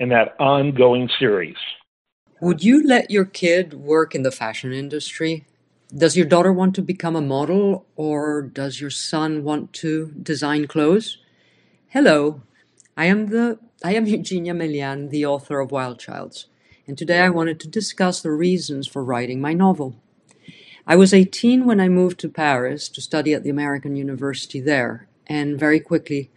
in that ongoing series. Would you let your kid work in the fashion industry? Does your daughter want to become a model or does your son want to design clothes? Hello, I am the I am Eugenia Melian, the author of Wild Childs, and today I wanted to discuss the reasons for writing my novel. I was 18 when I moved to Paris to study at the American University there, and very quickly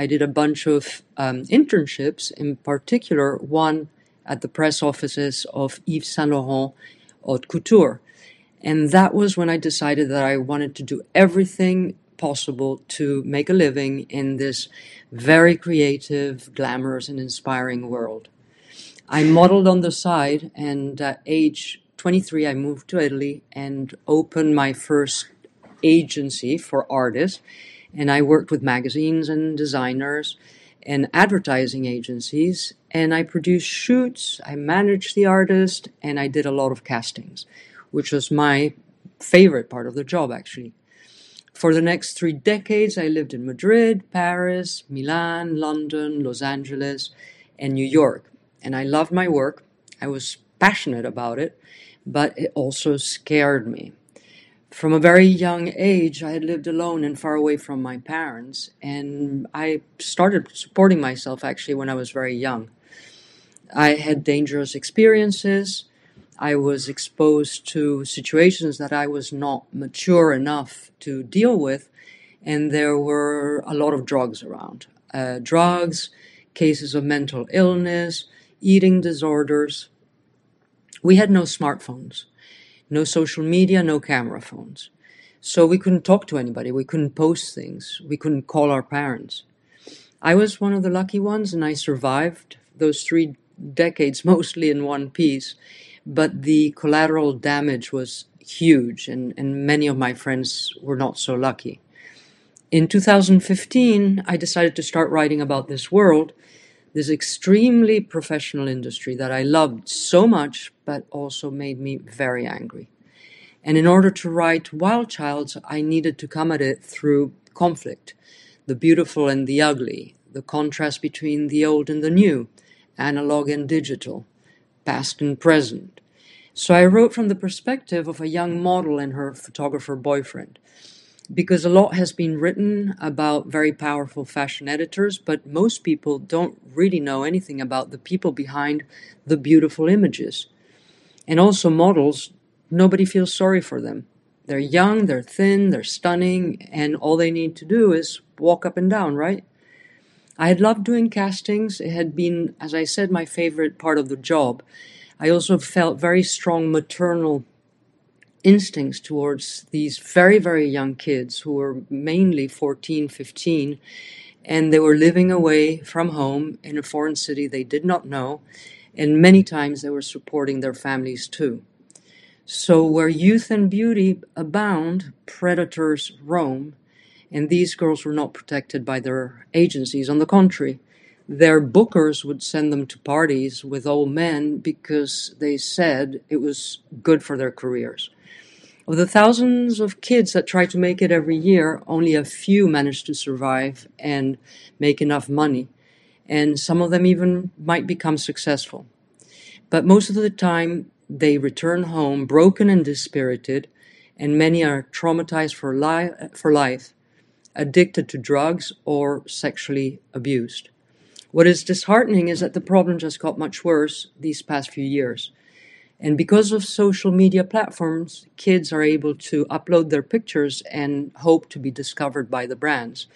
I did a bunch of um, internships, in particular, one at the press offices of Yves Saint Laurent Haute Couture. And that was when I decided that I wanted to do everything possible to make a living in this very creative, glamorous, and inspiring world. I modeled on the side, and at age 23, I moved to Italy and opened my first agency for artists and I worked with magazines and designers and advertising agencies and I produced shoots, I managed the artist, and I did a lot of castings, which was my favorite part of the job actually. For the next three decades, I lived in Madrid, Paris, Milan, London, Los Angeles, and New York. And I loved my work. I was passionate about it, but it also scared me from a very young age, I had lived alone and far away from my parents, and I started supporting myself actually when I was very young. I had dangerous experiences. I was exposed to situations that I was not mature enough to deal with, and there were a lot of drugs around. Uh, drugs, cases of mental illness, eating disorders. We had no smartphones no social media, no camera phones. So we couldn't talk to anybody. We couldn't post things. We couldn't call our parents. I was one of the lucky ones and I survived those three decades mostly in one piece. But the collateral damage was huge and, and many of my friends were not so lucky. In 2015, I decided to start writing about this world this extremely professional industry that I loved so much, but also made me very angry. And in order to write Wild Childs, I needed to come at it through conflict the beautiful and the ugly, the contrast between the old and the new, analog and digital, past and present. So I wrote from the perspective of a young model and her photographer boyfriend because a lot has been written about very powerful fashion editors, but most people don't really know anything about the people behind the beautiful images. And also, models, nobody feels sorry for them. They're young, they're thin, they're stunning, and all they need to do is walk up and down, right? I had loved doing castings. It had been, as I said, my favorite part of the job. I also felt very strong maternal instincts towards these very, very young kids who were mainly 14, 15, and they were living away from home in a foreign city they did not know, and many times they were supporting their families too. So, where youth and beauty abound, predators roam, and these girls were not protected by their agencies. On the contrary, their bookers would send them to parties with old men because they said it was good for their careers. Of the thousands of kids that try to make it every year, only a few manage to survive and make enough money. And some of them even might become successful. But most of the time, they return home broken and dispirited, and many are traumatized for, li- for life, addicted to drugs, or sexually abused. What is disheartening is that the problem just got much worse these past few years. And because of social media platforms, kids are able to upload their pictures and hope to be discovered by the brands.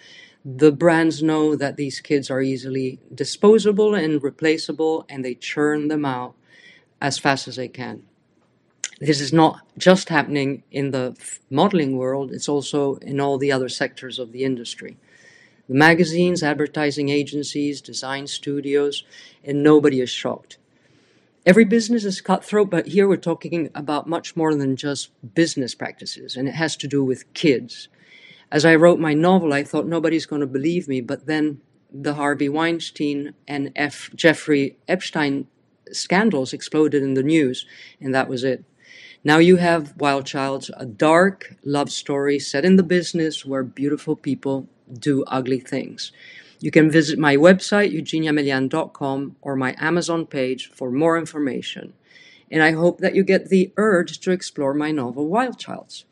The brands know that these kids are easily disposable and replaceable, and they churn them out as fast as they can. This is not just happening in the modeling world, it's also in all the other sectors of the industry. The magazines, advertising agencies, design studios, and nobody is shocked. Every business is cutthroat, but here we're talking about much more than just business practices, and it has to do with kids. As I wrote my novel, I thought nobody's going to believe me, but then the Harvey Weinstein and F. Jeffrey Epstein scandals exploded in the news, and that was it. Now you have Wild Childs, a dark love story set in the business where beautiful people do ugly things. You can visit my website, eugeniamelian.com, or my Amazon page for more information. And I hope that you get the urge to explore my novel Wild Childs.